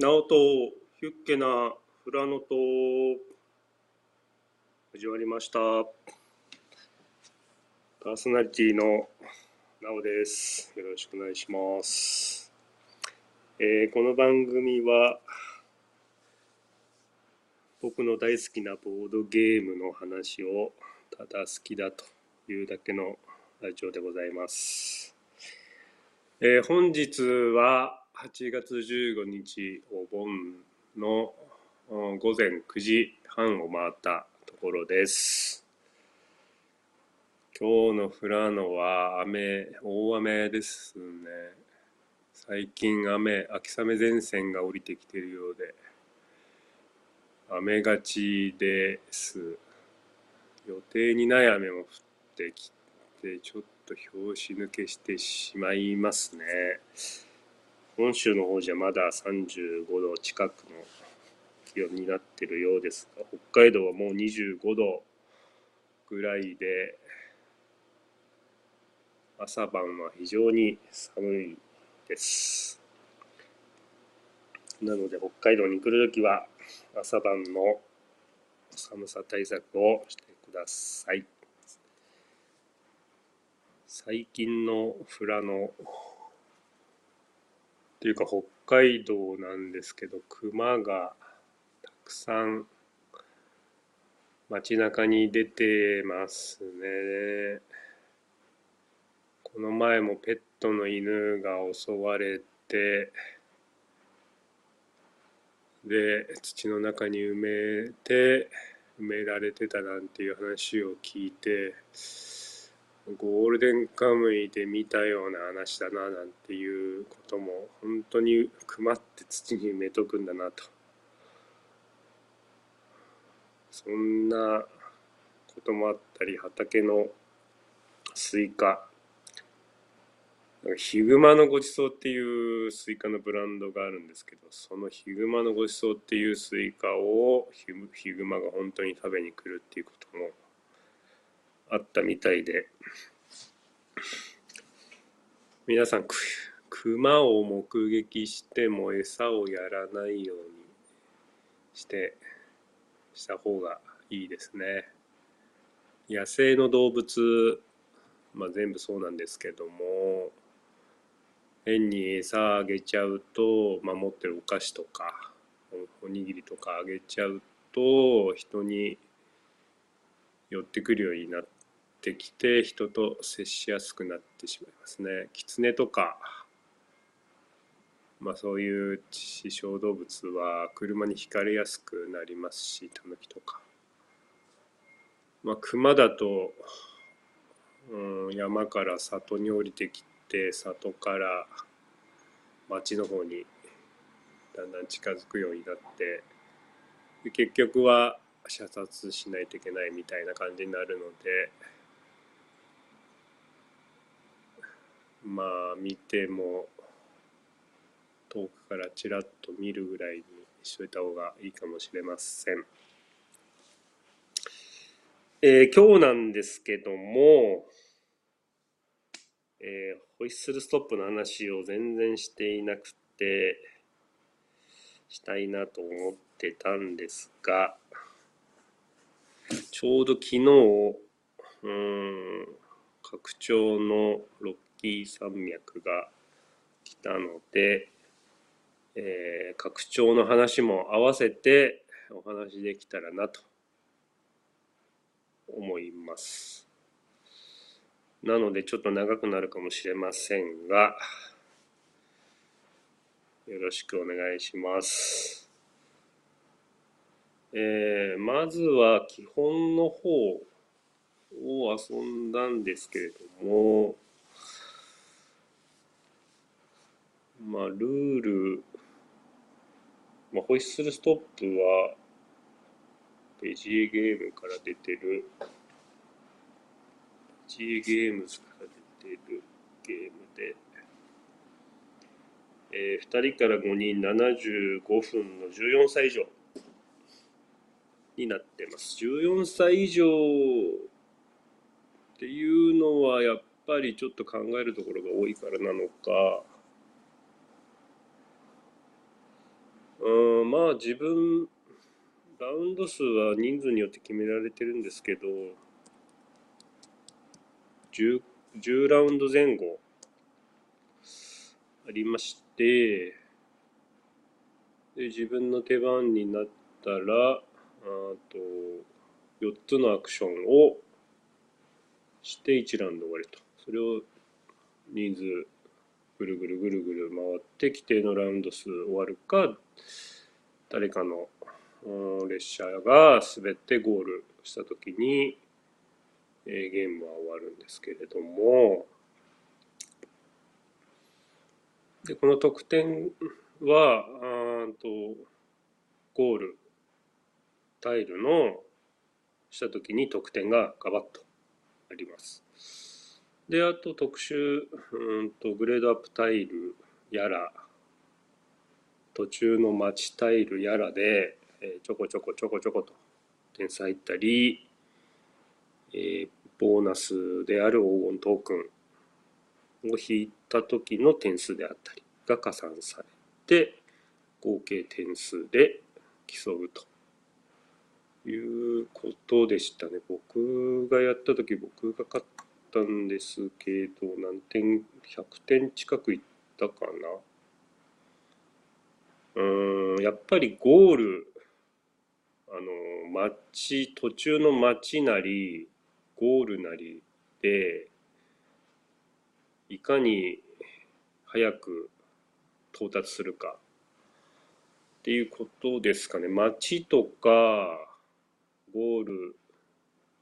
ナオとヒュッケなフラノと始まりました。パーソナリティのナオです。よろしくお願いします、えーこの番組は僕の大好きなボードゲームの話をただ好きだというだけのラジオでございます。えー本日は8月15日お盆の午前9時半を回ったところです。今日の富良野は雨、大雨ですね。最近雨、秋雨前線が降りてきているようで、雨がちです。予定にない雨も降ってきて、ちょっと拍子抜けしてしまいますね。本州の方じゃまだ35度近くの気温になってるようですが、北海道はもう25度ぐらいで、朝晩は非常に寒いです。なので北海道に来るときは朝晩の寒さ対策をしてください。最近の富良野っていうか北海道なんですけど熊がたくさん街中に出てますね。この前もペットの犬が襲われてで土の中に埋めて埋められてたなんていう話を聞いてゴールデンカムイで見たような話だななんていうことも本当に熊って土に埋めとくんだなと。そんなこともあったり畑のスイカ。ヒグマのごちそうっていうスイカのブランドがあるんですけどそのヒグマのごちそうっていうスイカをヒグヒグマが本当に食べに来るっていうこともあったみたいで。皆さんく熊を目撃しても餌をやらないようにしてした方がいいですね。野生の動物、まあ、全部そうなんですけども変に餌あげちゃうと、まあ、持ってるお菓子とかおおにぎりとかあげちゃうと人に寄ってくるようになってきて人と接しやすくなってしまいますね。キツネとか、まあ、そういう視小動物は車にひかれやすくなりますしタヌキとか。まあ、熊だと、うん、山から里に降りてきて里から町の方にだんだん近づくようになって結局は射殺しないといけないみたいな感じになるのでまあ見ても遠くからちらっと見るぐらいにしといた方がいいかもしれません。えー今日なんですけども、えーホイッスルストップの話を全然していなくてしたいなと思ってたんですがちょうど昨日うん拡張のロッキー山脈が来たので、えー拡張の話も合わせてお話できたらなと思います。なのでちょっと長くなるかもしれませんが、よろしくお願いします。えーまずは基本の方を遊んだんですけれども、まあ、ルール、まあ、ホイッスルストップは、ベジーゲームから出てる、ベジーゲームズから出てるゲームで、えー2人から5人75分の14歳以上になってます。14歳以上っていうのはやっぱりちょっと考えるところが多いからなのか、うんまあ自分ラウンド数は人数によって決められてるんですけど 10, 10ラウンド前後ありましてで自分の手番になったらあと4つのアクションをして1ラウンド終わりと。それを人数ぐるぐるぐるぐる回って規定のラウンド数終わるか誰かの列車が滑ってゴールした時に、えー、ゲームは終わるんですけれどもでこの得点はあとゴールタイルのした時に得点がガバッとあります。であと特殊うんとグレードアップタイルやら途中の待ちタイルやらで、えー、ちょこちょこちょこちょこと点数入ったり、えー、ボーナスである黄金トークンを引いた時の点数であったりが加算されて合計点数で競うということでしたね。僕がやった時僕が勝ったんですけど何点100点近くいったかな。うんやっぱりゴールあの街途中の街なりゴールなりでいかに早く到達するかっていうことですかね。街とかゴール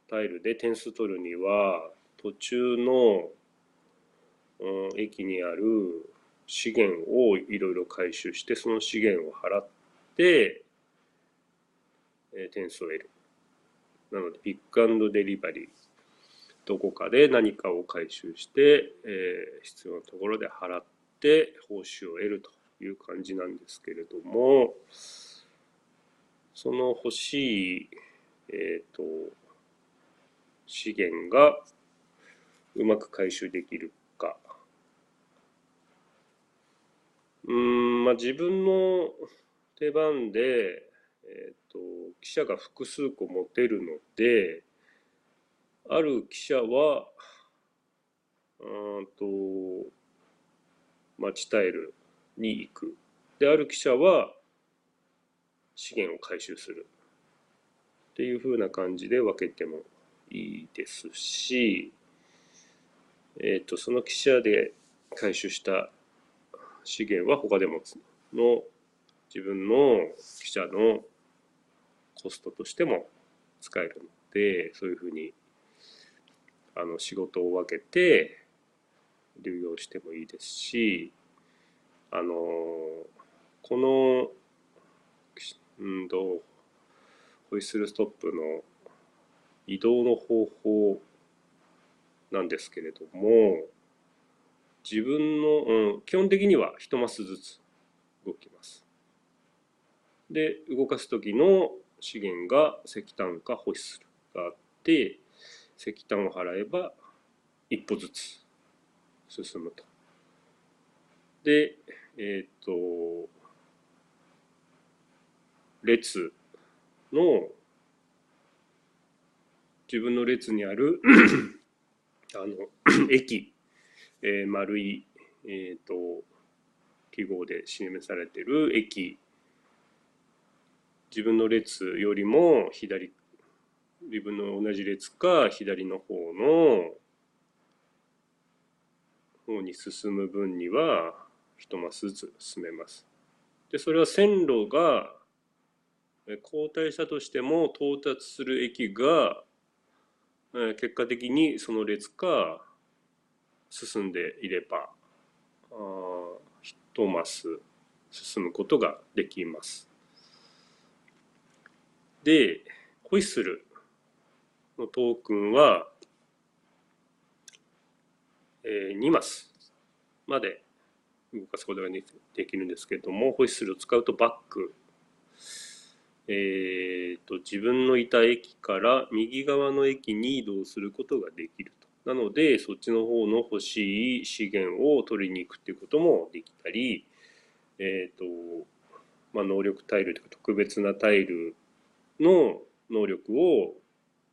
タイルで点数取るには途中の、うん、駅にある資源をいろいろ回収してその資源を払って、えー、点数を得る。なのでピックデリバリーどこかで何かを回収して、えー、必要なところで払って報酬を得るという感じなんですけれどもその欲しいえっ、ー、と、資源がうまく回収できるか。うん、まあ自分の手番で、え、ー、と、記者が複数個持てるので、ある記者は、うんと、マチタイルに行く。で、ある記者は資源を回収する。っていう風な感じで分けてもいいですし、えっ、ー、と、その記者で回収した資源は他でもの。自分の記者のコストとしても使えるので、そういうふうにあの仕事を分けて流用してもいいですし、あの、この、うんと、ホイッスルストップの移動の方法なんですけれども自分の、うん、基本的には一マスずつ動きます。で動かす時の資源が石炭かホイッスルがあって石炭を払えば一歩ずつ進むと。でえっ、と列の自分の列にある あの 駅、えー、丸い、えーと、記号で示されている駅自分の列よりも左自分の同じ列か左の方の方に進む分には一マスずつ進めます。でそれは線路が交代したとしても到達する駅が結果的にその列か進んでいれば一マス進むことができます。で、ホイッスルのトークンは、えー、2マスまで動かすことができるんですけども、ホイッスルを使うとバックえーと、自分のいた駅から右側の駅に移動することができる。なのでそっちの方の欲しい資源を取りに行くっていうこともできたり、えーとまあ、能力タイルとか特別なタイルの能力を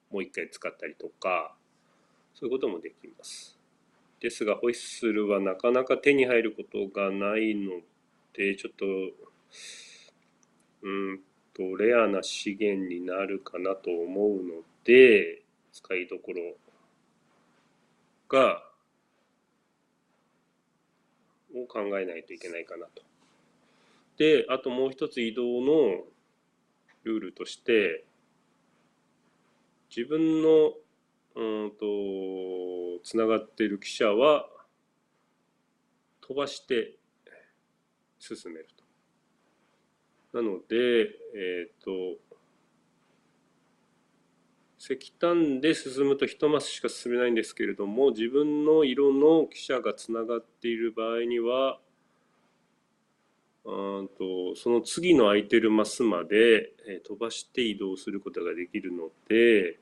もう一回使ったりとかそういうこともできます。ですがホイッスルはなかなか手に入ることがないのでちょっとうんとレアな資源になるかなと思うので使いどころがを考えないといけないかなと。であともう一つ移動のルールとして自分のうんとつながっている記者は飛ばして進めると。なので、えっ、ー、と石炭で進むと1マスしか進めないんですけれども自分の色の記者がつながっている場合にはうんとその次の空いてるマスまで、え飛ばして移動することができるので、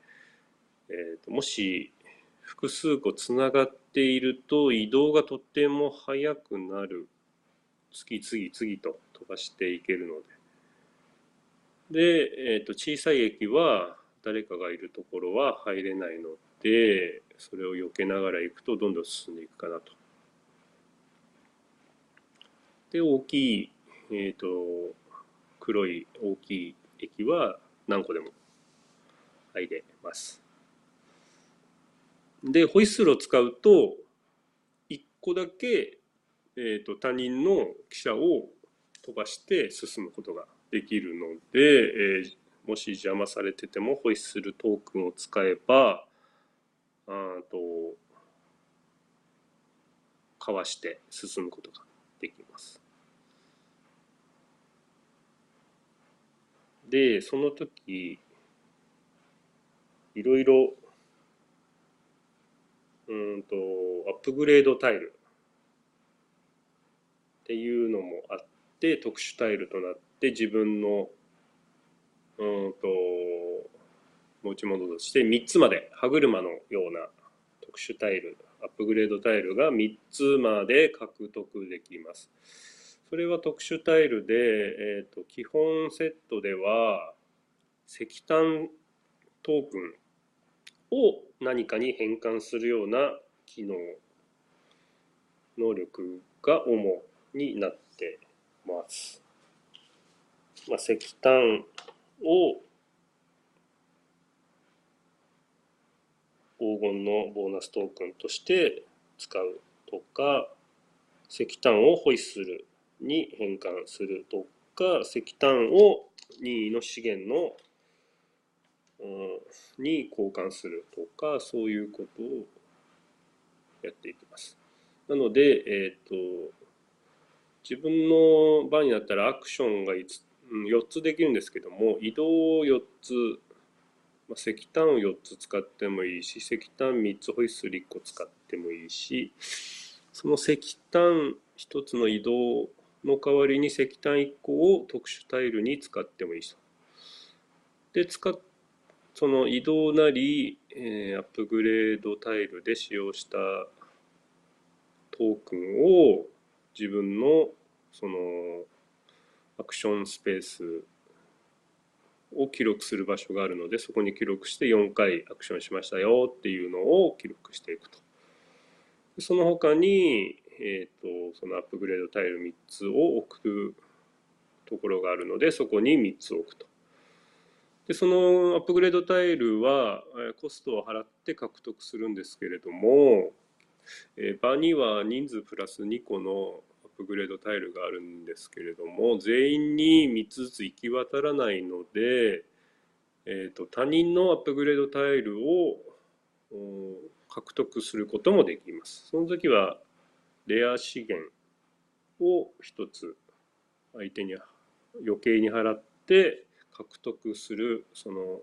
えーと、もし複数個つながっていると移動がとても速くなる。次々次と飛ばしていけるので。で、えーと、小さい駅は誰かがいるところは入れないのでそれを避けながら行くとどんどん進んでいくかなと。で大きい、えーと黒い大きい駅は何個でも入れます。でホイッスルを使うと1個だけ、えーと、他人の記者を飛ばして進むことができるので、えー、もし邪魔されててもホイッスルトークンを使えばあとかわして進むことができます。でその時いろいろうんとアップグレードタイルっていうのもあって特殊タイルとなって自分のうんと持ち物として3つまで歯車のような特殊タイルアップグレードタイルが3つまで獲得できます。それは特殊タイルで、えーと、基本セットでは石炭トークンを何かに変換するような機能能力が主になってます。まあ、石炭を黄金のボーナストークンとして使うとか石炭をホイッスルに変換するとか石炭を任意の資源のに交換するとかそういうことをやっていきます。なので、え、ー、と自分の場になったらアクションが 5, うん4つできるんですけども移動を4つ、まあ、石炭を4つ使ってもいいし石炭3つホイッスル1個使ってもいいしその石炭1つの移動の代わりに石炭1個を特殊タイルに使ってもいいと。で使その移動なり、えー、アップグレードタイルで使用したトークンを自分のそのアクションスペースを記録する場所があるのでそこに記録して4回アクションしましたよっていうのを記録していくと。その他に、えーと、そのアップグレードタイル3つを置くところがあるのでそこに3つ置くと。でそのアップグレードタイルはコストを払って獲得するんですけれども、え場には人数プラス2個のプグレードタイルがあるんですけれども全員に3つずつ行き渡らないので、えーと、他人のアップグレードタイルを獲得することもできます。その時はレア資源を1つ相手に余計に払って獲得するその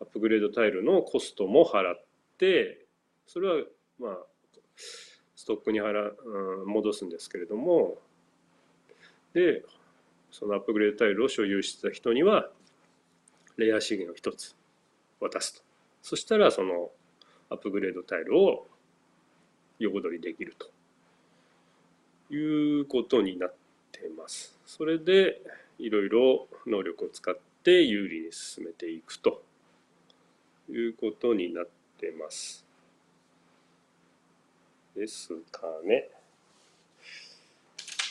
アップグレードタイルのコストも払ってそれはまあストックに払、うん、戻すんですけれどもでそのアップグレードタイルを所有してた人にはレア資源を一つ渡すとそしたらそのアップグレードタイルを横取りできるということになってます。それで、いろいろ能力を使って有利に進めていくということになってます。ですかね。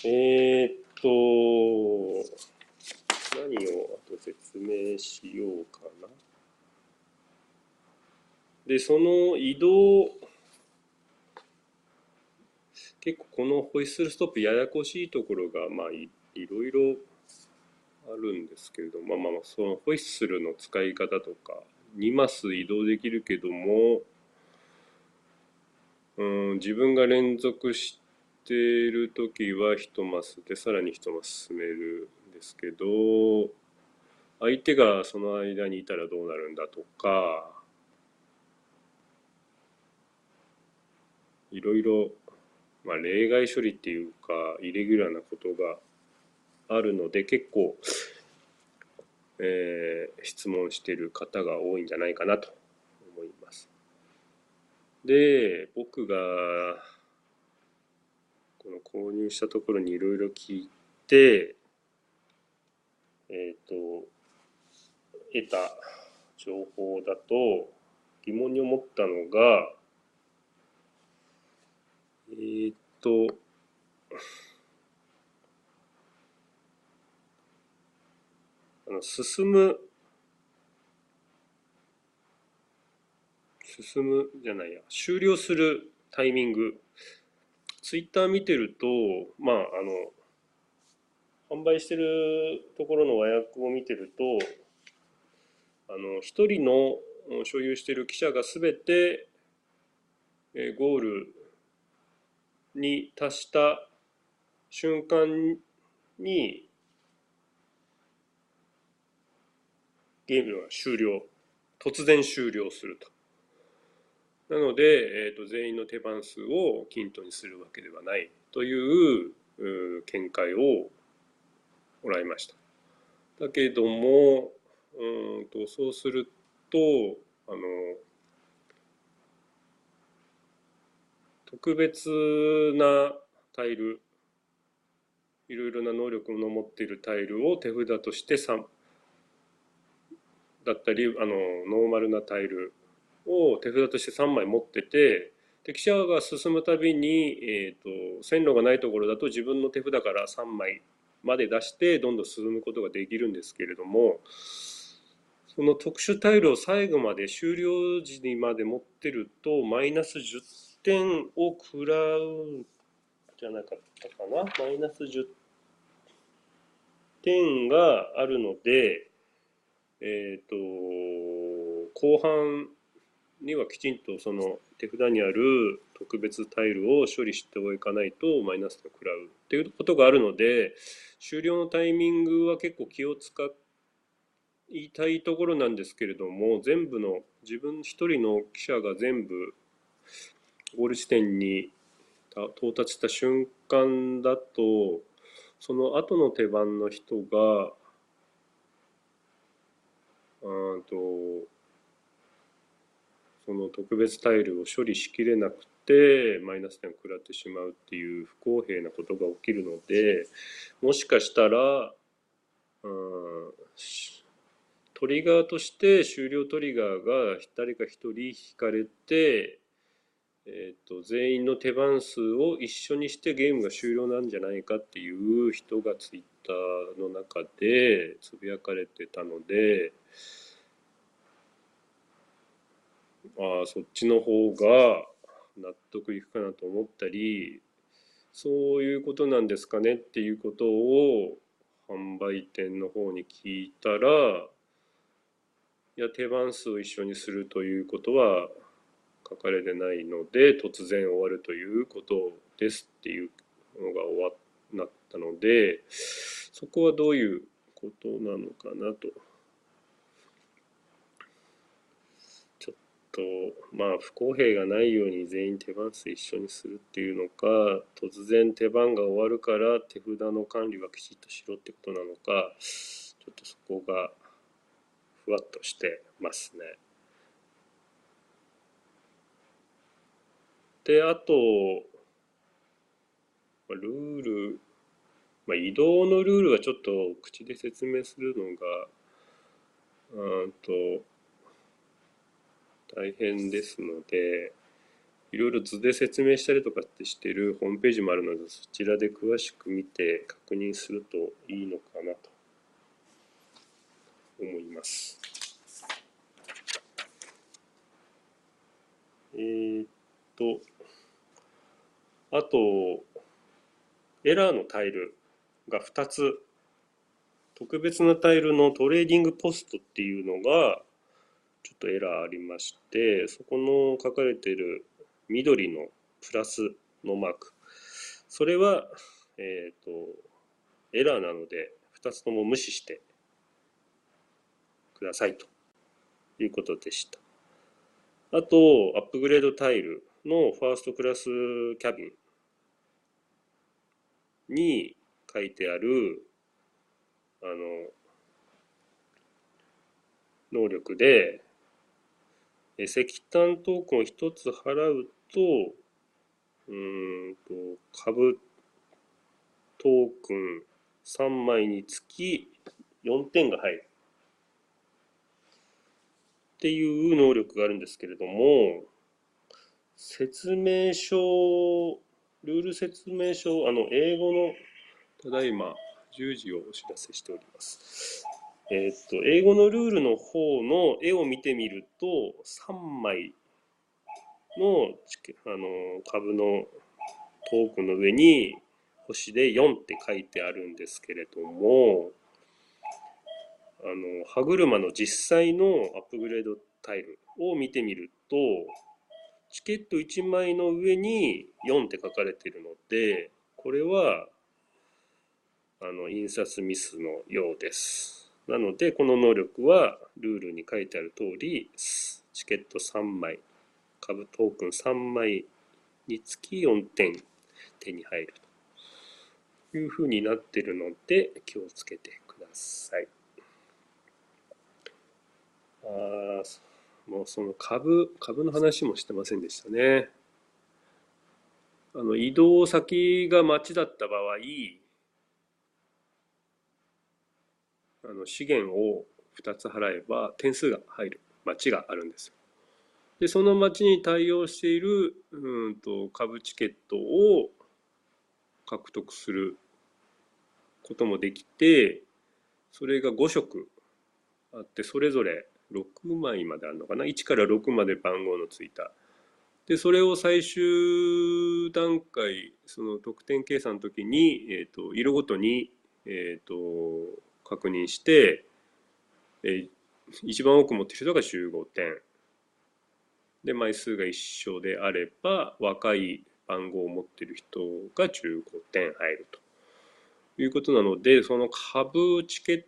えー、っと、何をあと説明しようかな。で、その移動、結構このホイッスルストップややこしいところが、まあい、いろいろあるんですけれども、まあまあ、そのホイッスルの使い方とか、2マス移動できるけども、うん、自分が連続している時は1マスでさらに1マス進めるんですけど、相手がその間にいたらどうなるんだとか、いろいろ、まあ、例外処理っていうかイレギュラーなことがあるので結構、えー、質問してる方が多いんじゃないかなと。で僕がこの購入したところにいろいろ聞いてえっ、ー、と得た情報だと疑問に思ったのがえー、っと、あの進む、進むじゃないや、終了するタイミング。ツイッター見てると、まあ、あの、販売してるところの和訳を見てると、あの、一人の所有している記者がすべて、ゴールに達した瞬間にゲームが終了。突然終了すると。なので、えーと、全員の手番数を均等にするわけではないという見解をもらいました。だけどもうんとそうするとあの特別なタイルいろいろな能力の持っているタイルを手札として3だったりあのノーマルなタイルを手札として3枚持ってて敵者が進むたびに、えーと、線路がないところだと自分の手札から3枚まで出してどんどん進むことができるんですけれどもその特殊タイルを最後まで終了時にまで持ってるとマイナス10点を食らうじゃなかったかな？マイナス10点があるので、えっ、ー、と、後半にはきちんとその手札にある特別タイルを処理しておかないとマイナスが食らうっていうことがあるので終了のタイミングは結構気を使いたいところなんですけれども全部の自分一人の記者が全部ゴール地点に到達した瞬間だとその後の手番の人がうんとその特別タイルを処理しきれなくてマイナス点を食らってしまうっていう不公平なことが起きるのでもしかしたらうんトリガーとして終了トリガーが誰か一人引かれてえーと、全員の手番数を一緒にしてゲームが終了なんじゃないかっていう人がツイッターの中でつぶやかれてたのであそっちの方が納得いくかなと思ったりそういうことなんですかねっていうことを販売店の方に聞いたらいや手番数を一緒にするということは書かれてないので突然終わるということですっていうのが終わったのでそこはどういうことなのかなと。ちょっとまあ不公平がないように全員手番数一緒にするっていうのか突然手番が終わるから手札の管理はきちっとしろってことなのかちょっとそこがふわっとしてますね。であとルールまあ、移動のルールはちょっと口で説明するのがうんと大変ですのでいろいろ図で説明したりとかってしてるホームページもあるのでそちらで詳しく見て確認するといいのかなと思います。えー、っとあとエラーのタイルが2つ特別なタイルのトレーディングポストっていうのがちょっとエラーありましてそこの書かれている緑のプラスのマーク。それはえーっと、エラーなので2つとも無視してくださいということでした。あとアップグレードタイルのファーストクラスキャビンに書いてあるあの能力で石炭トークンを一つ払うとうんと株トークン3枚につき4点が入るっていう能力があるんですけれども説明書ルール説明書あの英語のただいま10時をお知らせしております。えっと、英語のルールの方の絵を見てみると、3枚のあの株のトークの上に星で4って書いてあるんですけれども、あの歯車の実際のアップグレードタイルを見てみると、チケット1枚の上に4って書かれてるので、これはあの印刷ミスのようです。なのでこの能力はルールに書いてある通りチケット3枚株トークン3枚につき4点手に入るというふうになっているので気をつけてください。あもうその株株の話もしてませんでしたね。あの移動先が町だった場合あの資源を2つ払えば点数が入る町があるんです。でその町に対応しているうんと株チケットを獲得することもできてそれが5色あってそれぞれ6枚まであるのかな？1から6まで番号のついたでそれを最終段階その得点計算の時に、えーと、色ごとに、えーと確認して、え一番多く持ってる人が15点で枚数が一緒であれば若い番号を持ってる人が15点入るということなのでその株チケット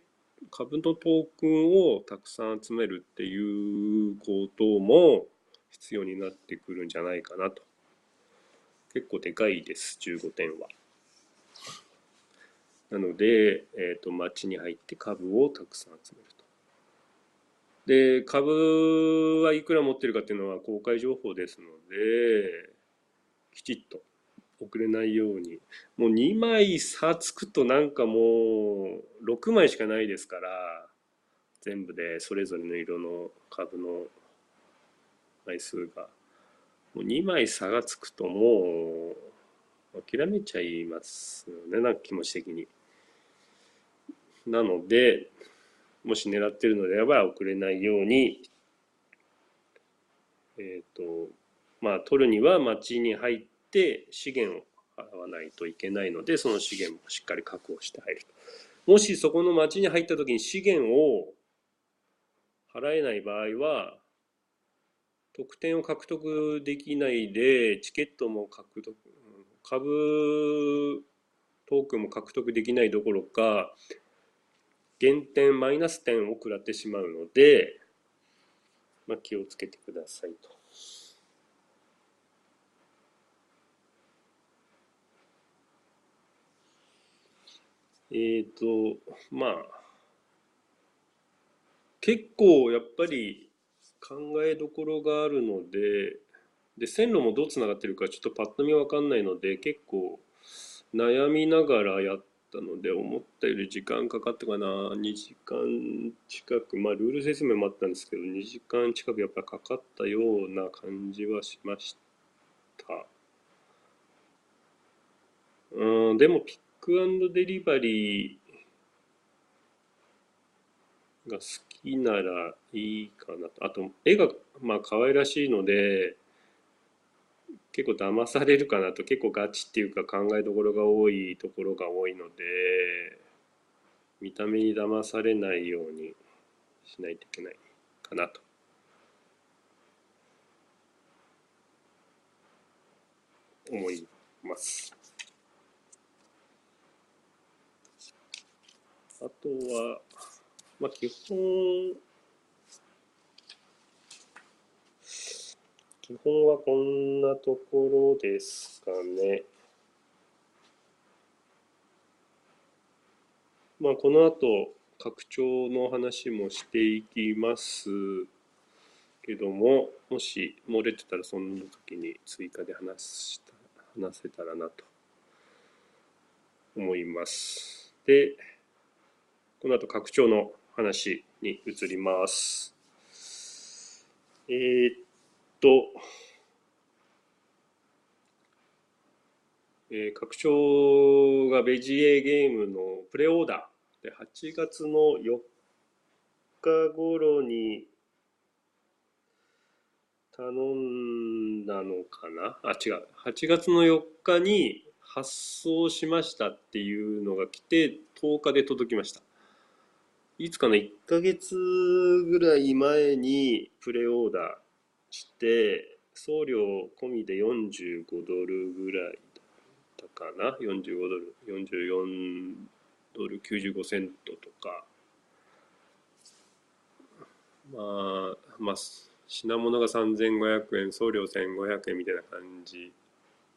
株のトークンをたくさん集めるっていうことも必要になってくるんじゃないかなと結構でかいです15点は。なので、えーと、町に入って株をたくさん集めると。で株はいくら持ってるかっていうのは公開情報ですのできちっと遅れないようにもう2枚差つくとなんかもう6枚しかないですから全部でそれぞれの色の株の枚数がもう2枚差がつくともう諦めちゃいますよねなんか気持ち的に。なので、もし狙ってるのであれば遅れないように、えっ、ー、と、まあ、取るには町に入って資源を払わないといけないので、その資源もしっかり確保して入ると。もしそこの町に入った時に資源を払えない場合は、得点を獲得できないで、チケットも獲得、株トークンも獲得できないどころか、減点マイナス点を食らってしまうので、まあ、気をつけてくださいと。えっ、ー、とまあ結構やっぱり考えどころがあるのでで線路もどうつながってるかちょっとパッと見わかんないので結構悩みながらやったったので思ったより時間かかったかな。2時間近く。まあルール説明もあったんですけど2時間近くやっぱかかったような感じはしました。うんでもピックデリバリーが好きならいいかなと。あと絵がまあ可愛らしいので結構騙されるかなと結構ガチっていうか考えどころが多いところが多いので見た目に騙されないようにしないといけないかなと。思います。あとは、まあ基本基本はこんなところですかね。まあ、この後、拡張の話もしていきますけども、もし漏れてたらその時に追加で話した話せたらなと思います。で、この後拡張の話に移ります。えー、と、えー、拡張がベジエゲームのプレオーダーで8月の4日頃に頼んだのかな？あ、違う。8月の4日に発送しましたっていうのが来て10日で届きました。いつかの1ヶ月ぐらい前にプレオーダーして送料込みで45ドルぐらいだったかな？45ドル44ドル95セントとか。まあまあ品物が3500円送料1500円みたいな感じ。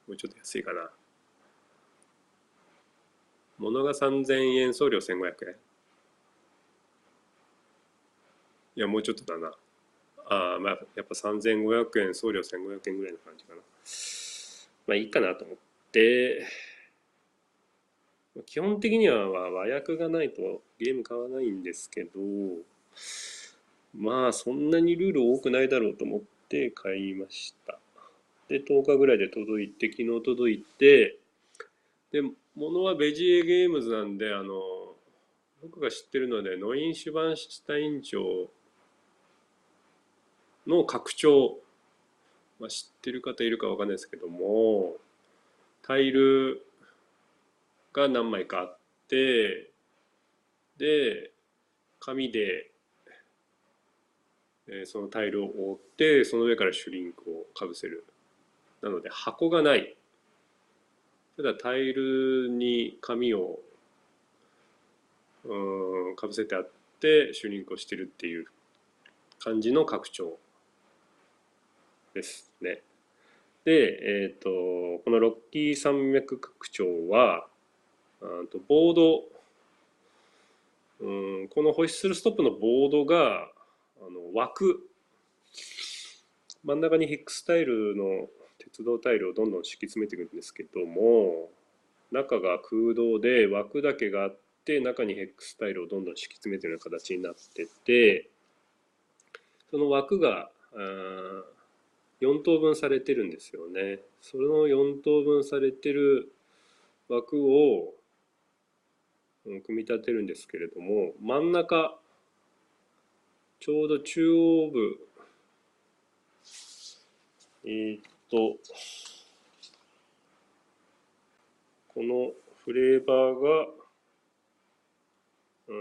もうちょっと安いかな。物が3000円送料1500円。いやもうちょっとだな。あまあやっぱ3500円送料1500円ぐらいの感じかな。まあいいかなと思って。基本的には和訳がないとゲーム買わないんですけどまあそんなにルール多くないだろうと思って買いました。で10日ぐらいで届いて昨日届いてで物はベジエゲームズなんであの僕が知ってるのでノイン・シュバンシュタイン長の拡張、まあ、知ってる方いるかわかんないですけどもタイルが何枚かあってで紙で、えー、そのタイルを覆ってその上からシュリンクをかぶせる。なので箱がない。ただタイルに紙をうんかぶせてあってシュリンクをしてるっていう感じの拡張。ですね。で、えっ、ー、と、このロッキー山脈拡張は、とボード、うん、このホイッスルストップのボードが、あの枠、真ん中にヘックスタイルの鉄道タイルをどんどん敷き詰めていくんですけども、中が空洞で枠だけがあって、中にヘックスタイルをどんどん敷き詰めてるような形になってて、その枠が、あ4等分されてるんですよね。その4等分されてる枠を組み立てるんですけれども真ん中ちょうど中央部えー、っとこのフレーバーが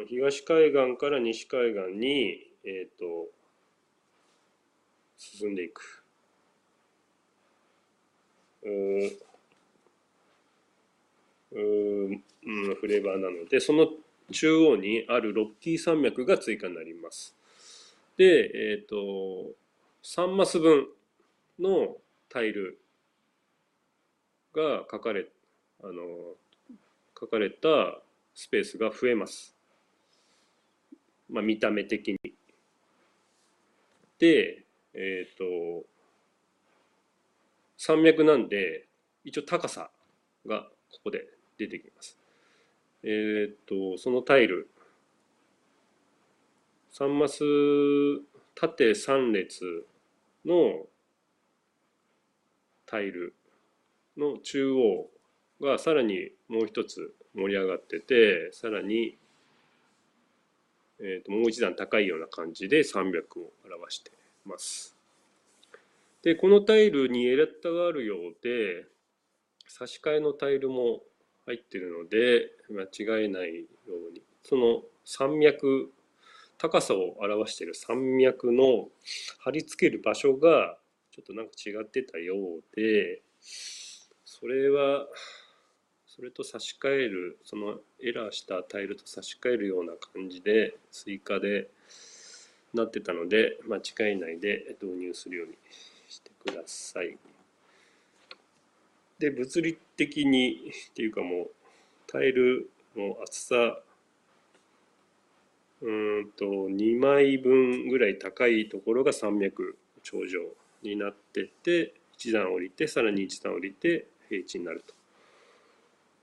東海岸から西海岸に、えー、っと進んでいくフレーバーなのでその中央にあるロッキー山脈が追加になります。で、えっ、ー、と3マス分のタイルが書かれあの書かれたスペースが増えます。まあ、見た目的に。で、えっ、ー、と山脈なんで一応高さがここで出てきます。えーっとそのタイル3マス縦3列のタイルの中央がさらにもう一つ盛り上がっててさらに、えー、ともう一段高いような感じで300を表してます。でこのタイルにエレッタがあるようで差し替えのタイルも入ってるので間違えないように。その山脈高さを表している山脈の貼り付ける場所がちょっとなんか違ってたようでそれはそれと差し替えるそのエラーしたタイルと差し替えるような感じで追加でなってたので間違えないで導入するようにください。で物理的にっていうかもうタイルの厚さうんと2枚分ぐらい高いところが300頂上になってて1段降りてさらに1段降りて平地になると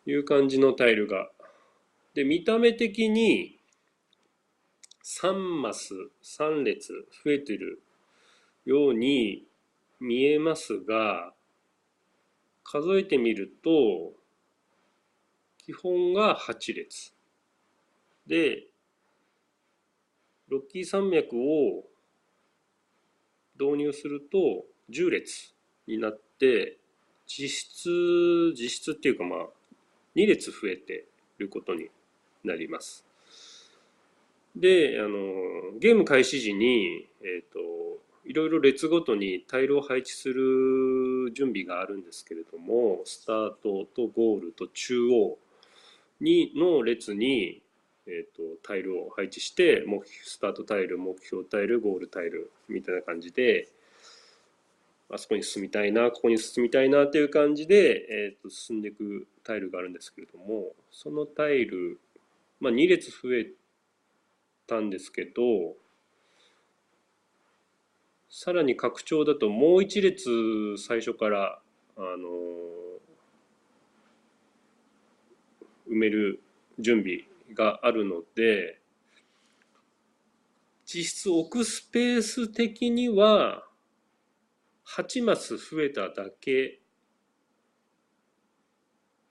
いう感じのタイルがで見た目的に3マス3列増えてるように見えますが数えてみると基本が8列でロッキー山脈を導入すると10列になって実質実質っていうかまあ2列増えてることになります。であのゲーム開始時に、えーと、いろいろ列ごとにタイルを配置する準備があるんですけれどもスタートとゴールと中央にの列にえーと、タイルを配置して目スタートタイル目標タイルゴールタイルみたいな感じであそこに進みたいなここに進みたいなっていう感じで、えーと、進んでいくタイルがあるんですけれどもそのタイル、まあ、2列増えたんですけどさらに拡張だともう1列最初からあの埋める準備があるので実質置くスペース的には8マス増えただけ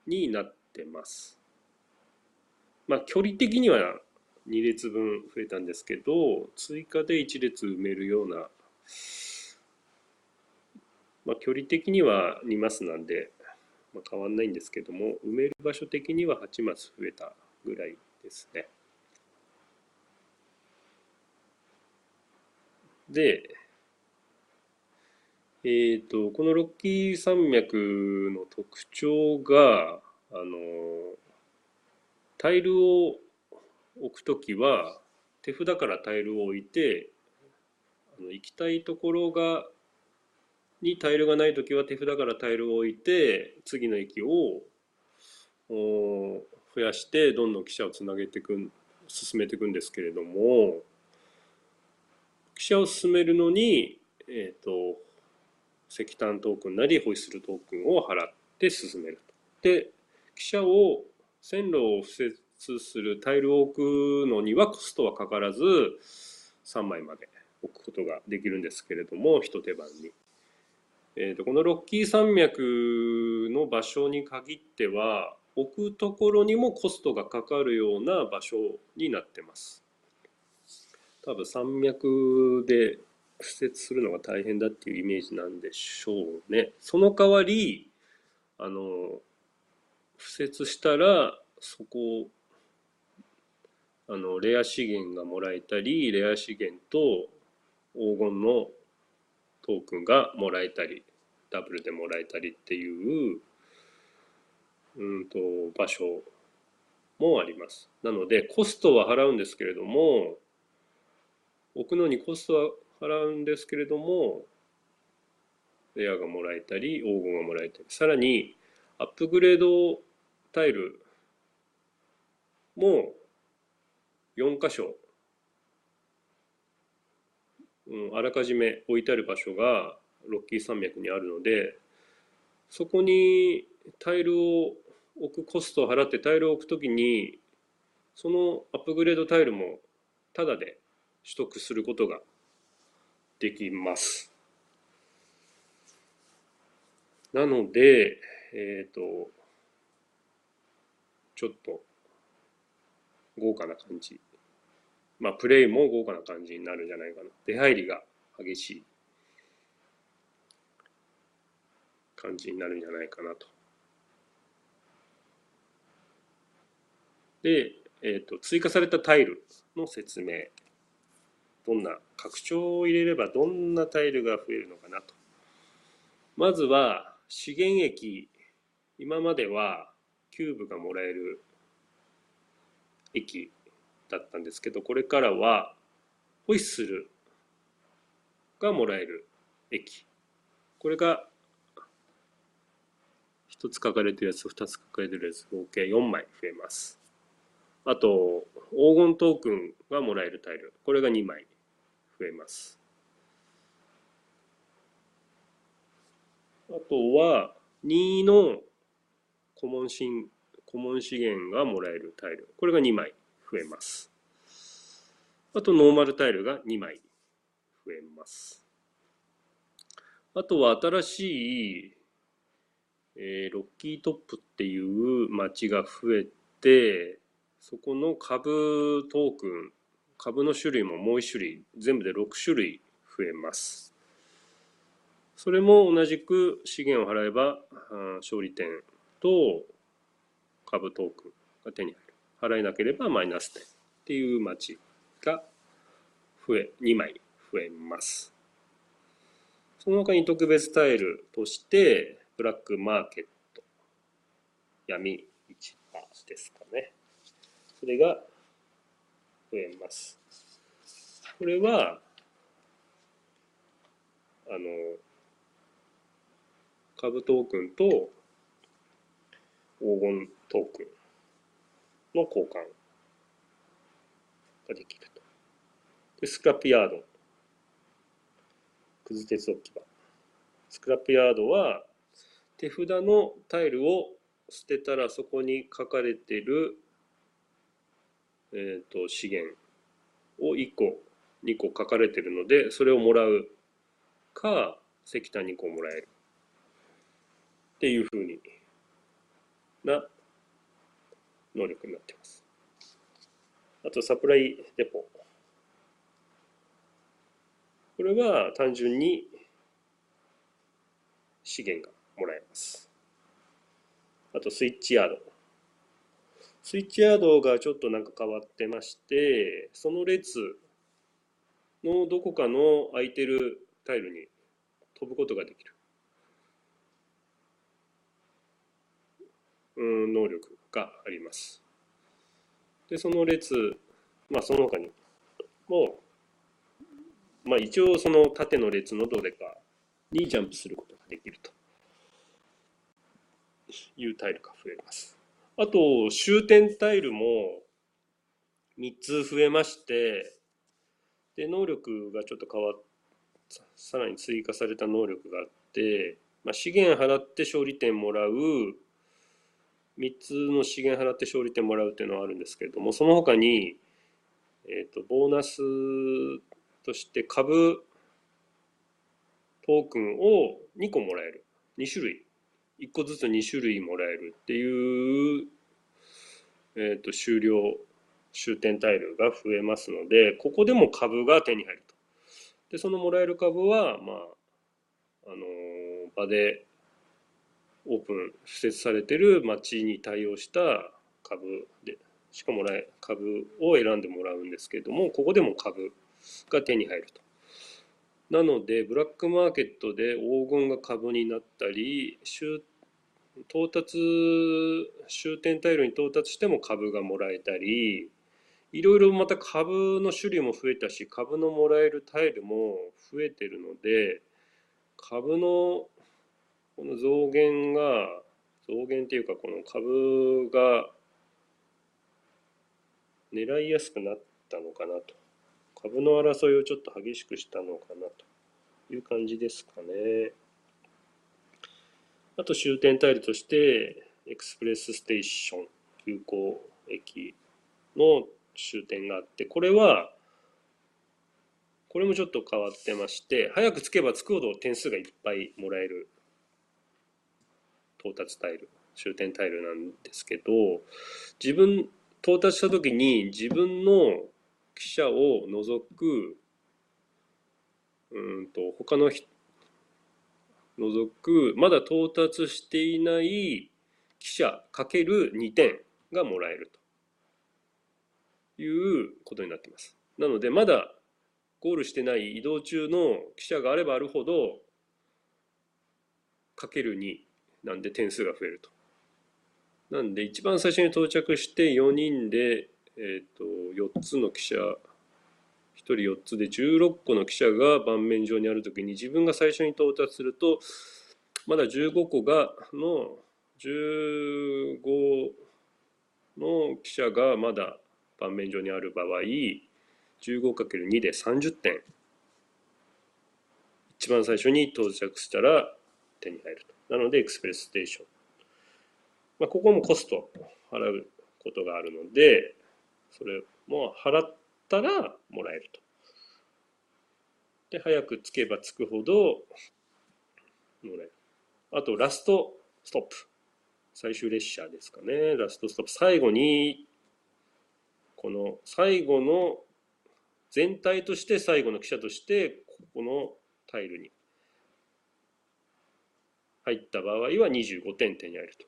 になってます。まあ距離的には2列分増えたんですけど追加で1列埋めるようなまあ距離的には2マスなんで、まあ、変わんないんですけども埋める場所的には8マス増えたぐらいですね。で、えーと、このロッキー山脈の特徴があのタイルを置くときは手札からタイルを置いて行きたいところがにタイルがないときは手札からタイルを置いて次の駅を増やしてどんどん記者をつなげていく進めていくんですけれども記者を進めるのに、えーと、石炭トークンなりホイッスルトークンを払って進めると。で記者を線路を敷設するタイルを置くのにはコストはかからず3枚まで置くことができるんですけれども一手番に。えーとこのロッキー山脈の場所に限っては置くところにもコストがかかるような場所になってます。多分山脈で敷設するのが大変だっていうイメージなんでしょうね。その代わり、あの、敷設したらそこあのレア資源がもらえたりレア資源と黄金のトークンがもらえたりダブルでもらえたりっていううんと場所もあります。なのでコストは払うんですけれども置くのにコストは払うんですけれどもレアがもらえたり黄金がもらえたりさらにアップグレードタイルも4箇所、うん、あらかじめ置いてある場所がロッキー山脈にあるのでそこにタイルを置くコストを払ってタイルを置くときにそのアップグレードタイルもタダで取得することができます。なので、えっ、ー、と、ちょっと豪華な感じ。まあ、プレイも豪華な感じになるんじゃないかな。出入りが激しい感じになるんじゃないかなと。で、え、ー、と、追加されたタイルの説明。どんな、拡張を入れればどんなタイルが増えるのかなと。まずは、資源液。今までは、キューブがもらえる液だったんですけど、これからは、ホイッスルがもらえる液。これが、1つ書かれてるやつ、2つ書かれてるやつ、合計4枚増えます。あと、黄金トークンがもらえるタイル。これが2枚増えます。あとは、2のコモンシン、コモン資源がもらえるタイル。これが2枚増えます。あと、ノーマルタイルが2枚増えます。あとは新しい、えー、ロッキートップっていう街が増えて、そこの株トークン、株の種類ももう1種類、全部で6種類増えます。それも同じく資源を払えば勝利点と株トークンが手に入る。払えなければマイナス点っていう町が増え、2枚増えます。その他に特別タイルとして、ブラックマーケット、闇市場ですかね。それが増えます。これは、あの、株トークンと黄金トークンの交換ができると。で、スクラップヤード。くず鉄置き場。スクラップヤードは手札のタイルを捨てたらそこに書かれてるえーと、資源を1個2個書かれてるのでそれをもらうか石炭2個もらえるっていうふうにな能力になってます。あとサプライデポ。これは単純に資源がもらえます。あとスイッチヤード。スイッチヤードがちょっとなんか変わってまして、その列のどこかの空いてるタイルに飛ぶことができる。うん、能力があります。で、その列、まあその他にも、まあ一応その縦の列のどれかにジャンプすることができるというタイルが増えます。あと、終点タイルも3つ増えまして、で、能力がちょっと変わっさらに追加された能力があって、まあ、資源払って勝利点もらう、3つの資源払って勝利点もらうっていうのはあるんですけれども、その他に、え、ー、と、ボーナスとして株トークンを2個もらえる。2種類1個ずつ2種類もらえるっていう、え、ー、と、終了、終点タイルが増えますので、ここでも株が手に入ると。で、そのもらえる株は、まあ、あの、場でオープン、施設されてる街に対応した株で、しかもらえ、株を選んでもらうんですけれども、ここでも株が手に入ると。なので、ブラックマーケットで黄金が株になったり、到達、終点タイルに到達しても株がもらえたり、いろいろまた株の種類も増えたし、株のもらえるタイルも増えてるので、株のこの増減が、増減っていうかこの株が狙いやすくなったのかなと。株の争いをちょっと激しくしたのかなという感じですかね。あと終点タイルとして、エクスプレスステーション急行駅の終点があってこれはこれもちょっと変わってまして早く着けば着くほど点数がいっぱいもらえる到達タイル終点タイルなんですけど自分到達した時に自分の記者を除くうんと他の人除くまだ到達していない記者かける2点がもらえるということになってます。なのでまだゴールしてない移動中の記者があればあるほどかける2なんで点数が増えると。なんで一番最初に到着して4人で、えー、と4つの記者1人4つで16個の記者が盤面上にある時に自分が最初に到達するとまだ15個がの15の記者がまだ盤面上にある場合 15×2 で30点一番最初に到着したら手に入るとなのでエクスプレスステーション、まあ、ここもコスト払うことがあるのでそれも払ったらもらえると。で早く着けば着くほどもらえる。あとラストストップ。最終列車ですかね。ラストストップ。最後にこの最後の全体として最後の記者としてここのタイルに入った場合は25点手に入ると。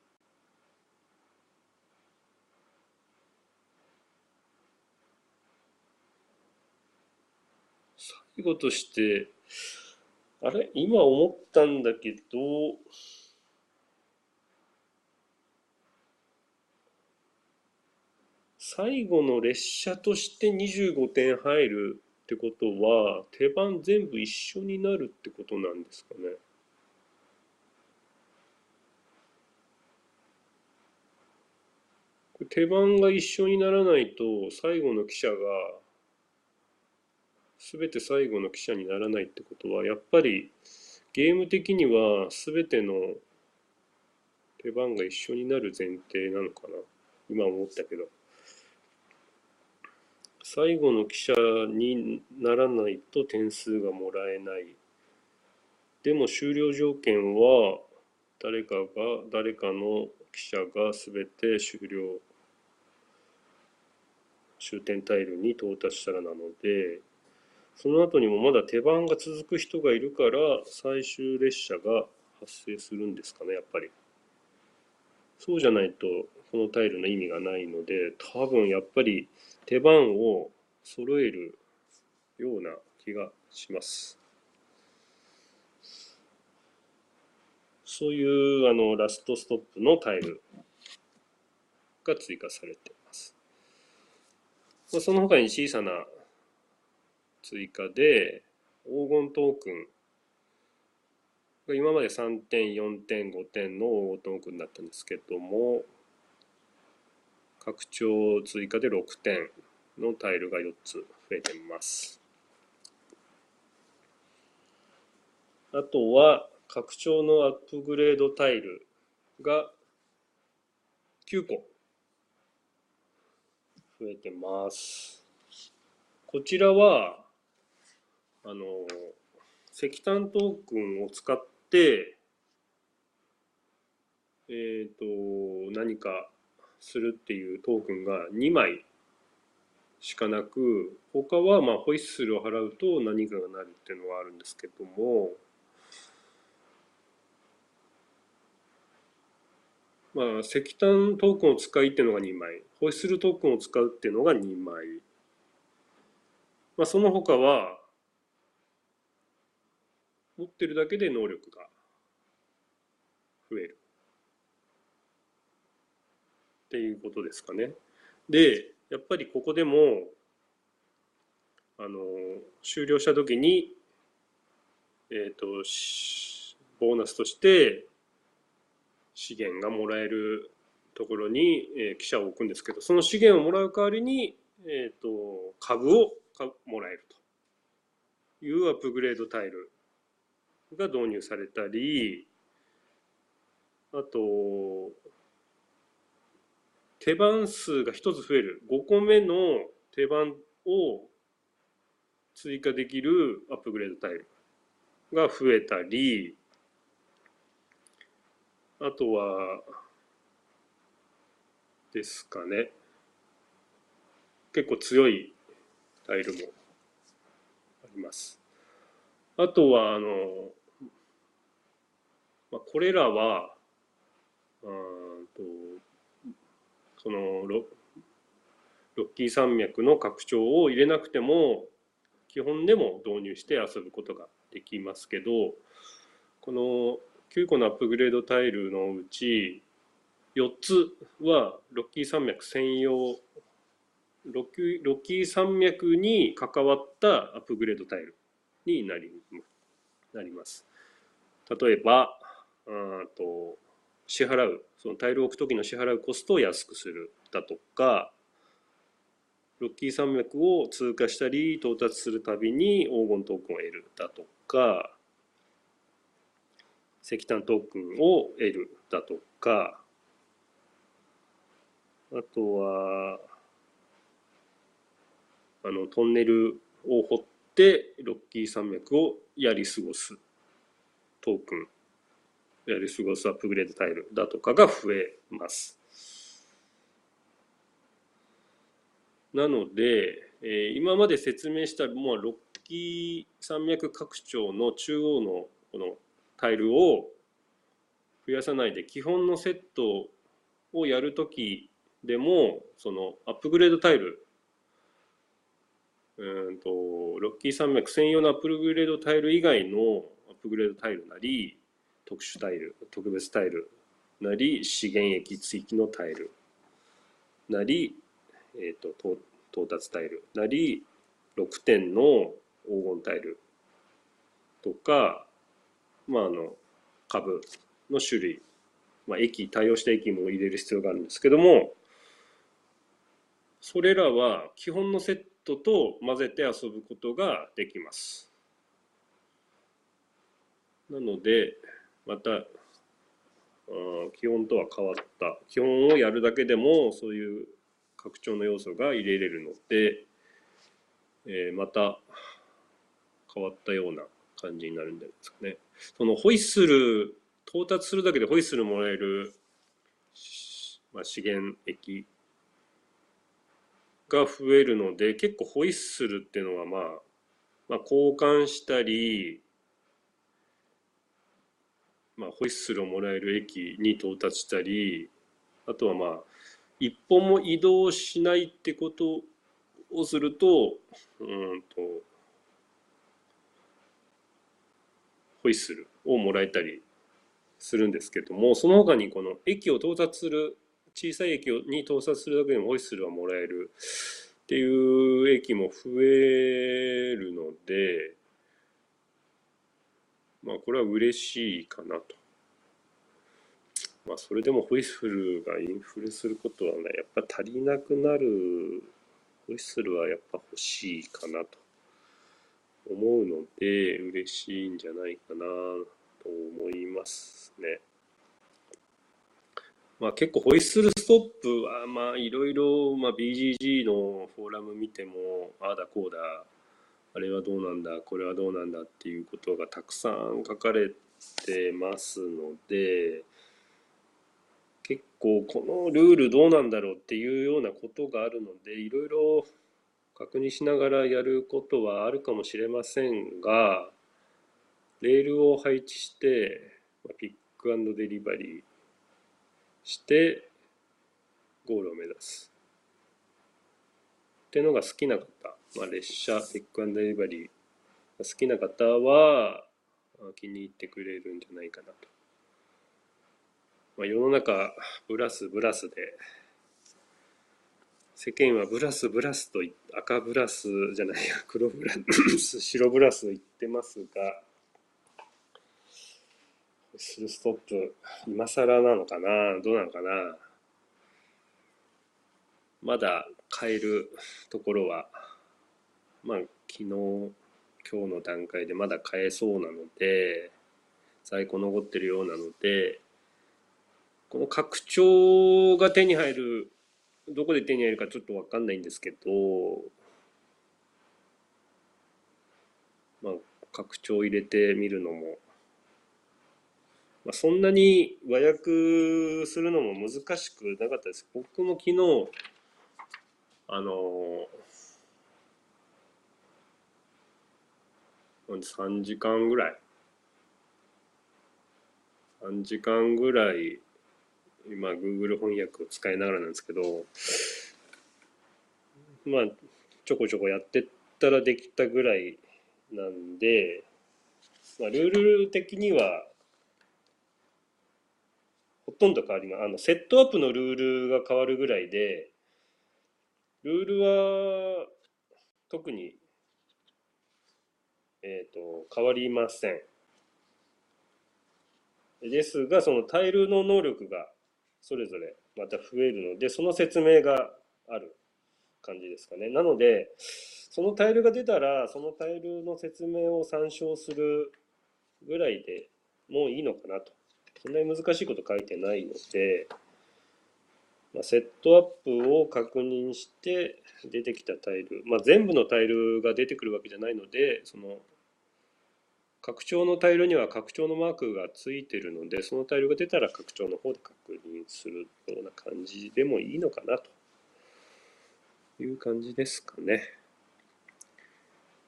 最後としてあれ？今思ったんだけど最後の列車として25点入るってことは手番全部一緒になるってことなんですかね。手番が一緒にならないと最後の記者が全て最後の記者にならないってことはやっぱりゲーム的には全ての手番が一緒になる前提なのかな今思ったけど。最後の記者にならないと点数がもらえない。でも終了条件は誰かが誰かの記者が全て終了終点タイルに到達したらなのでその後にもまだ手番が続く人がいるから最終列車が発生するんですかねやっぱりそうじゃないとこのタイルの意味がないので多分やっぱり手番を揃えるような気がします。そういうあのラストストップのタイルが追加されてま。あ、その他に小さな追加で黄金トークン今まで3点、4点、5点の黄金トークンだったんですけども拡張追加で6点のタイルが4つ増えてます。あとは拡張のアップグレードタイルが9個増えてます。こちらはあの石炭トークンを使ってえっ、ー、と何かするっていうトークンが2枚しかなく他はまあホイッスルを払うと何かがなるっていうのはあるんですけどもまあ石炭トークンを使いっていうのが2枚ホイッスルトークンを使うっていうのが2枚まあその他は持ってるだけで能力が増えるっていうことですかね。でやっぱりここでもあの終了した時にえっ、ー、とボーナスとして資源がもらえるところに、えー、記者を置くんですけどその資源をもらう代わりに、えーと、株をもらえると。いうアップグレードタイルが導入されたりあと手番数が1つ増える。5個目の手番を追加できるアップグレードタイルが増えたりあとはですかね。結構強いタイルもあります。あとはあの、まあ、これらはうんとそのロロッキー山脈の拡張を入れなくても基本でも導入して遊ぶことができますけどこの9個のアップグレードタイルのうち4つはロッキー山脈専用ロッキーロッキー山脈に関わったアップグレードタイルになりなります。例えばうんと支払うそのタイルを置く時の支払うコストを安くするだとかロッキー山脈を通過したり到達するたびに黄金トークンを得るだとか石炭トークンを得るだとかあとはあのトンネルを掘ってロッキー山脈をやり過ごすトークンやり過ごすアップグレードタイルだとかが増えます。なので、えー、今まで説明したもうロッキー山脈拡張の中央のこのタイルを増やさないで基本のセットをやるときでもそのアップグレードタイル。うんとロッキー山脈専用のアップグレードタイル以外のアップグレードタイルなり特殊タイル特別タイルなり資源液追記のタイルなりえーと、到達タイルなり6点の黄金タイルとか、まあ、あの株の種類、まあ、液対応した液も入れる必要があるんですけどもそれらは基本のセットと混ぜて遊ぶことができます。なのでまた基本とは変わった基本をやるだけでもそういう拡張の要素が入れれるので、えー、また変わったような感じになるんじゃないですかね。そのホイッスル到達するだけでホイッスルもらえる、まあ、資源液が増えるので結構ホイッスルっていうのはまあ、まあ、交換したり、まあ、ホイッスルをもらえる駅に到達したりあとはまあ一歩も移動しないってことをするとうんとホイッスルをもらえたりするんですけどもその他にこの駅を到達する小さい駅に到達するだけでもホイッスルはもらえるっていう駅も増えるのでまあこれは嬉しいかなと。まあそれでもホイッスルがインフレすることはねやっぱ足りなくなるホイッスルはやっぱ欲しいかなと思うので嬉しいんじゃないかなと思いますね。まあ結構ホイッスルストップはまあいろいろ BGG のフォーラム見てもああだこうだあれはどうなんだこれはどうなんだっていうことがたくさん書かれてますので結構このルールどうなんだろうっていうようなことがあるのでいろいろ確認しながらやることはあるかもしれませんがレールを配置してピックアンドデリバリーしてゴールを目指す。っていうのが好きな方、まあ、列車ピックアンドデリバリー。が好きな方は気に入ってくれるんじゃないかなと。まあ、世の中ブラスブラスで世間はブラスブラスと赤ブラスじゃないや黒ブラス白ブラス言ってますがスルストップ今更なのかな？どうなのかな？まだ買えるところはまあ昨日今日の段階でまだ買えそうなので在庫残ってるようなのでこの拡張が手に入るどこで手に入るかちょっとわかんないんですけど、まあ、拡張入れてみるのも、まあ、そんなに和訳するのも難しくなかったです。僕も昨日、あの3時間ぐらい3時間ぐらい今 Google 翻訳を使いながらなんですけどまあちょこちょこやってったらできたぐらいなんで、まあ、ルール的にはとんど変わります。あのセットアップのルールが変わるぐらいでルールは特にえっ、ー、と変わりません。ですが、そのタイルの能力がそれぞれまた増えるので、その説明がある感じですかね。なので、そのタイルが出たら、そのタイルの説明を参照するぐらいでもういいのかなと。そんなに難しいこと書いてないので、まあ、セットアップを確認して出てきたタイル、まあ、全部のタイルが出てくるわけじゃないので、その拡張のタイルには拡張のマークがついてるので、そのタイルが出たら拡張の方で確認するような感じでもいいのかなという感じですかね。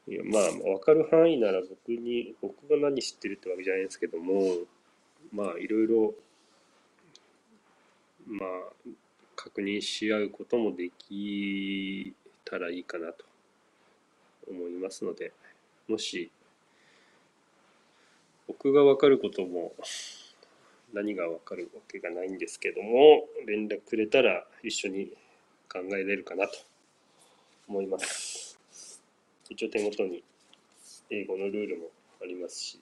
いやまあ、わかる範囲なら僕に、僕が何知ってるってわけじゃないんですけども、まあ、いろいろ、まあ、確認し合うこともできたらいいかなと思いますので、もし僕が分かることも何が分かるわけがないんですけども連絡くれたら一緒に考えれるかなと思います。一応手元に英語のルールもありますし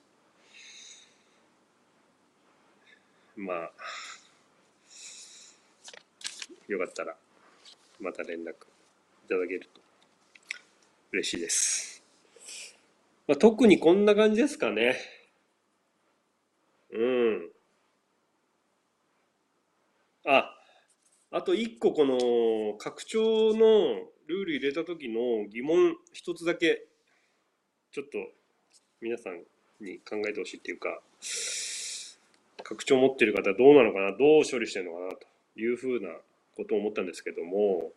まあよかったらまた連絡いただけると嬉しいです、まあ、特にこんな感じですかねうん。あ、あと一個この拡張のルール入れた時の疑問一つだけちょっと皆さんに考えてほしいっていうか拡張持ってる方どうなのかなどう処理してるのかなというふうなことを思ったんですけども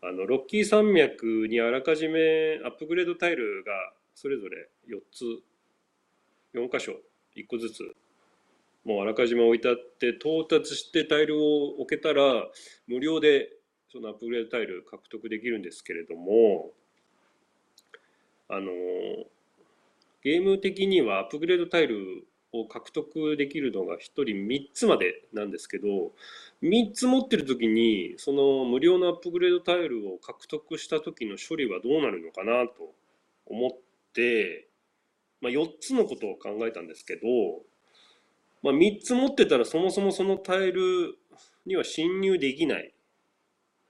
あのロッキー山脈にあらかじめアップグレードタイルがそれぞれ4つ4箇所1個ずつもうあらかじめ置いてあって到達してタイルを置けたら無料でそのアップグレードタイル獲得できるんですけれどもあのゲーム的にはアップグレードタイルを獲得できるのが1人3つまでなんですけど3つ持ってる時にその無料のアップグレードタイルを獲得した時の処理はどうなるのかなと思ってまあ、4つのことを考えたんですけど、まあ、3つ持ってたらそもそもそのタイルには侵入できない。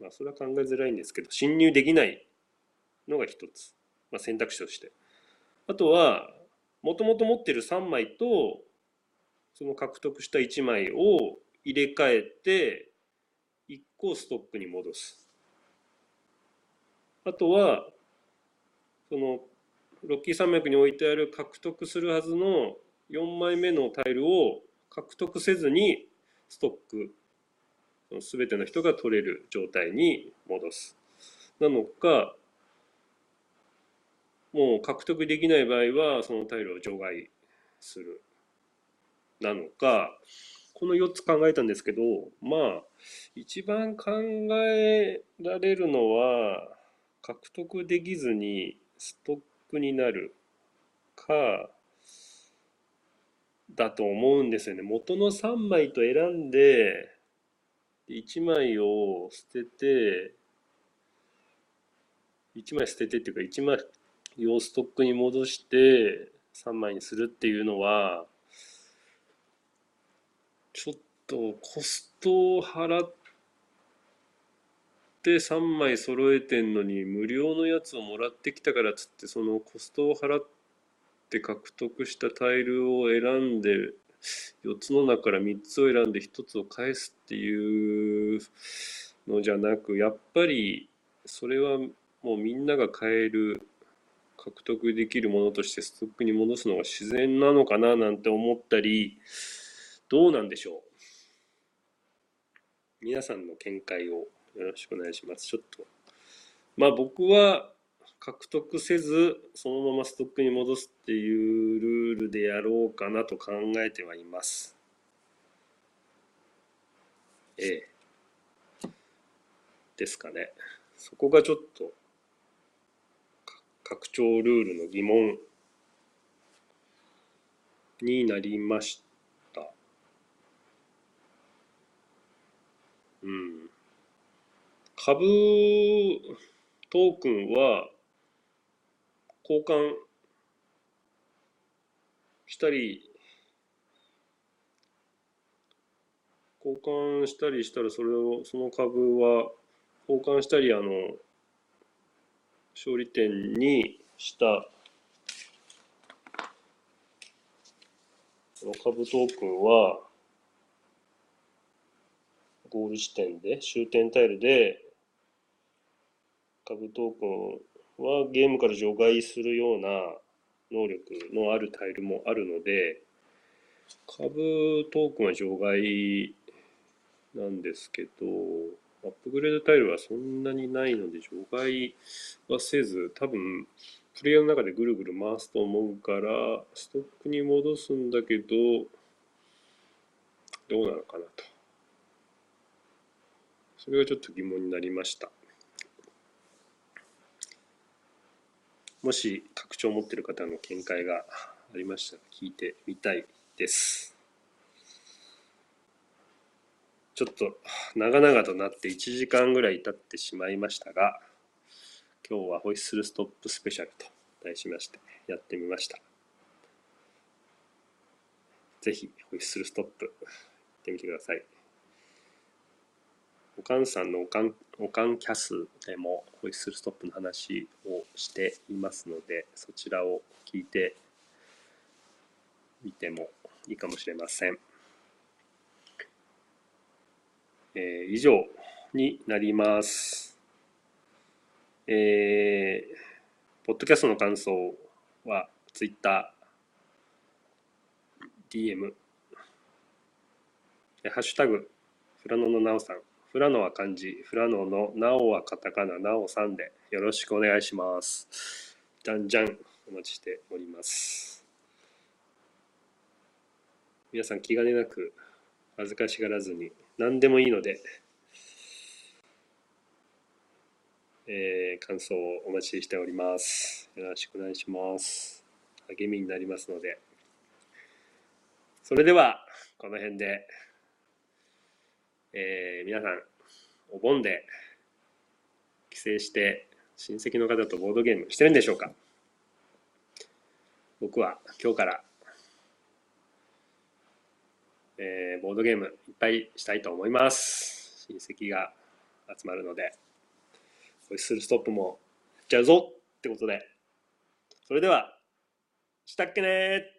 まあ、それは考えづらいんですけど、侵入できないのが1つ。まあ、選択肢として。あとは、もともと持ってる3枚と、その獲得した1枚を入れ替えて、1個をストックに戻す。あとは、そのロッキー山脈に置いてある獲得するはずの4枚目のタイルを獲得せずにストック全ての人が取れる状態に戻す。なのかもう獲得できない場合はそのタイルを除外する。なのかこの4つ考えたんですけどまあ一番考えられるのは獲得できずにストックになるかだと思うんですよね。元の3枚と選んで1枚を捨てて1枚捨ててっていうか1枚をストックに戻して3枚にするっていうのはちょっとコストを払ってって3枚揃えてんのに無料のやつをもらってきたからっつってそのコストを払って獲得したタイルを選んで4つの中から3つを選んで1つを返すっていうのじゃなくやっぱりそれはもうみんなが買える獲得できるものとしてストックに戻すのが自然なのかななんて思ったりどうなんでしょう？皆さんの見解をよろしくお願いします。ちょっと。まあ僕は獲得せずそのままストックに戻すっていうルールでやろうかなと考えてはいます。ええ。ですかね。そこがちょっと拡張ルールの疑問になりました。うん。株トークンは交換したり交換したりしたらそれをその株は交換したりあの勝利点にした。この株トークンはゴール地点で終点タイルで株トークンはゲームから除外するような能力のあるタイルもあるので株トークンは除外なんですけどアップグレードタイルはそんなにないので除外はせず多分プレイヤーの中でぐるぐる回すと思うからストックに戻すんだけどどうなのかなとそれがちょっと疑問になりましたもし拡張を持ってる方の見解がありましたら聞いてみたいです。ちょっと長々となって1時間ぐらい経ってしまいましたが、今日はホイッスルストップスペシャルと題しましてやってみました。ぜひホイッスルストップ行ってみてください。おかんさんのおかんおかんキャスでもホイッスルストップの話をしていますのでそちらを聞いてみてもいいかもしれません。えー、以上になります。えー、ポッドキャストの感想は Twitter、DM、ハッシュタグ、フラノのなおさん、フラノは漢字、フラノのナオはカタカナ、ナオさんでよろしくお願いします。じゃんじゃんお待ちしております。皆さん気兼ねなく恥ずかしがらずに何でもいいので、えー、感想をお待ちしております。よろしくお願いします。励みになりますので。それでは、この辺で。えー、皆さん、お盆で帰省して親戚の方とボードゲームしてるんでしょうか？僕は今日から、えー、ボードゲームいっぱいしたいと思います。親戚が集まるので、ホイッスルストップもやっちゃうぞってことで、それでは、したっけね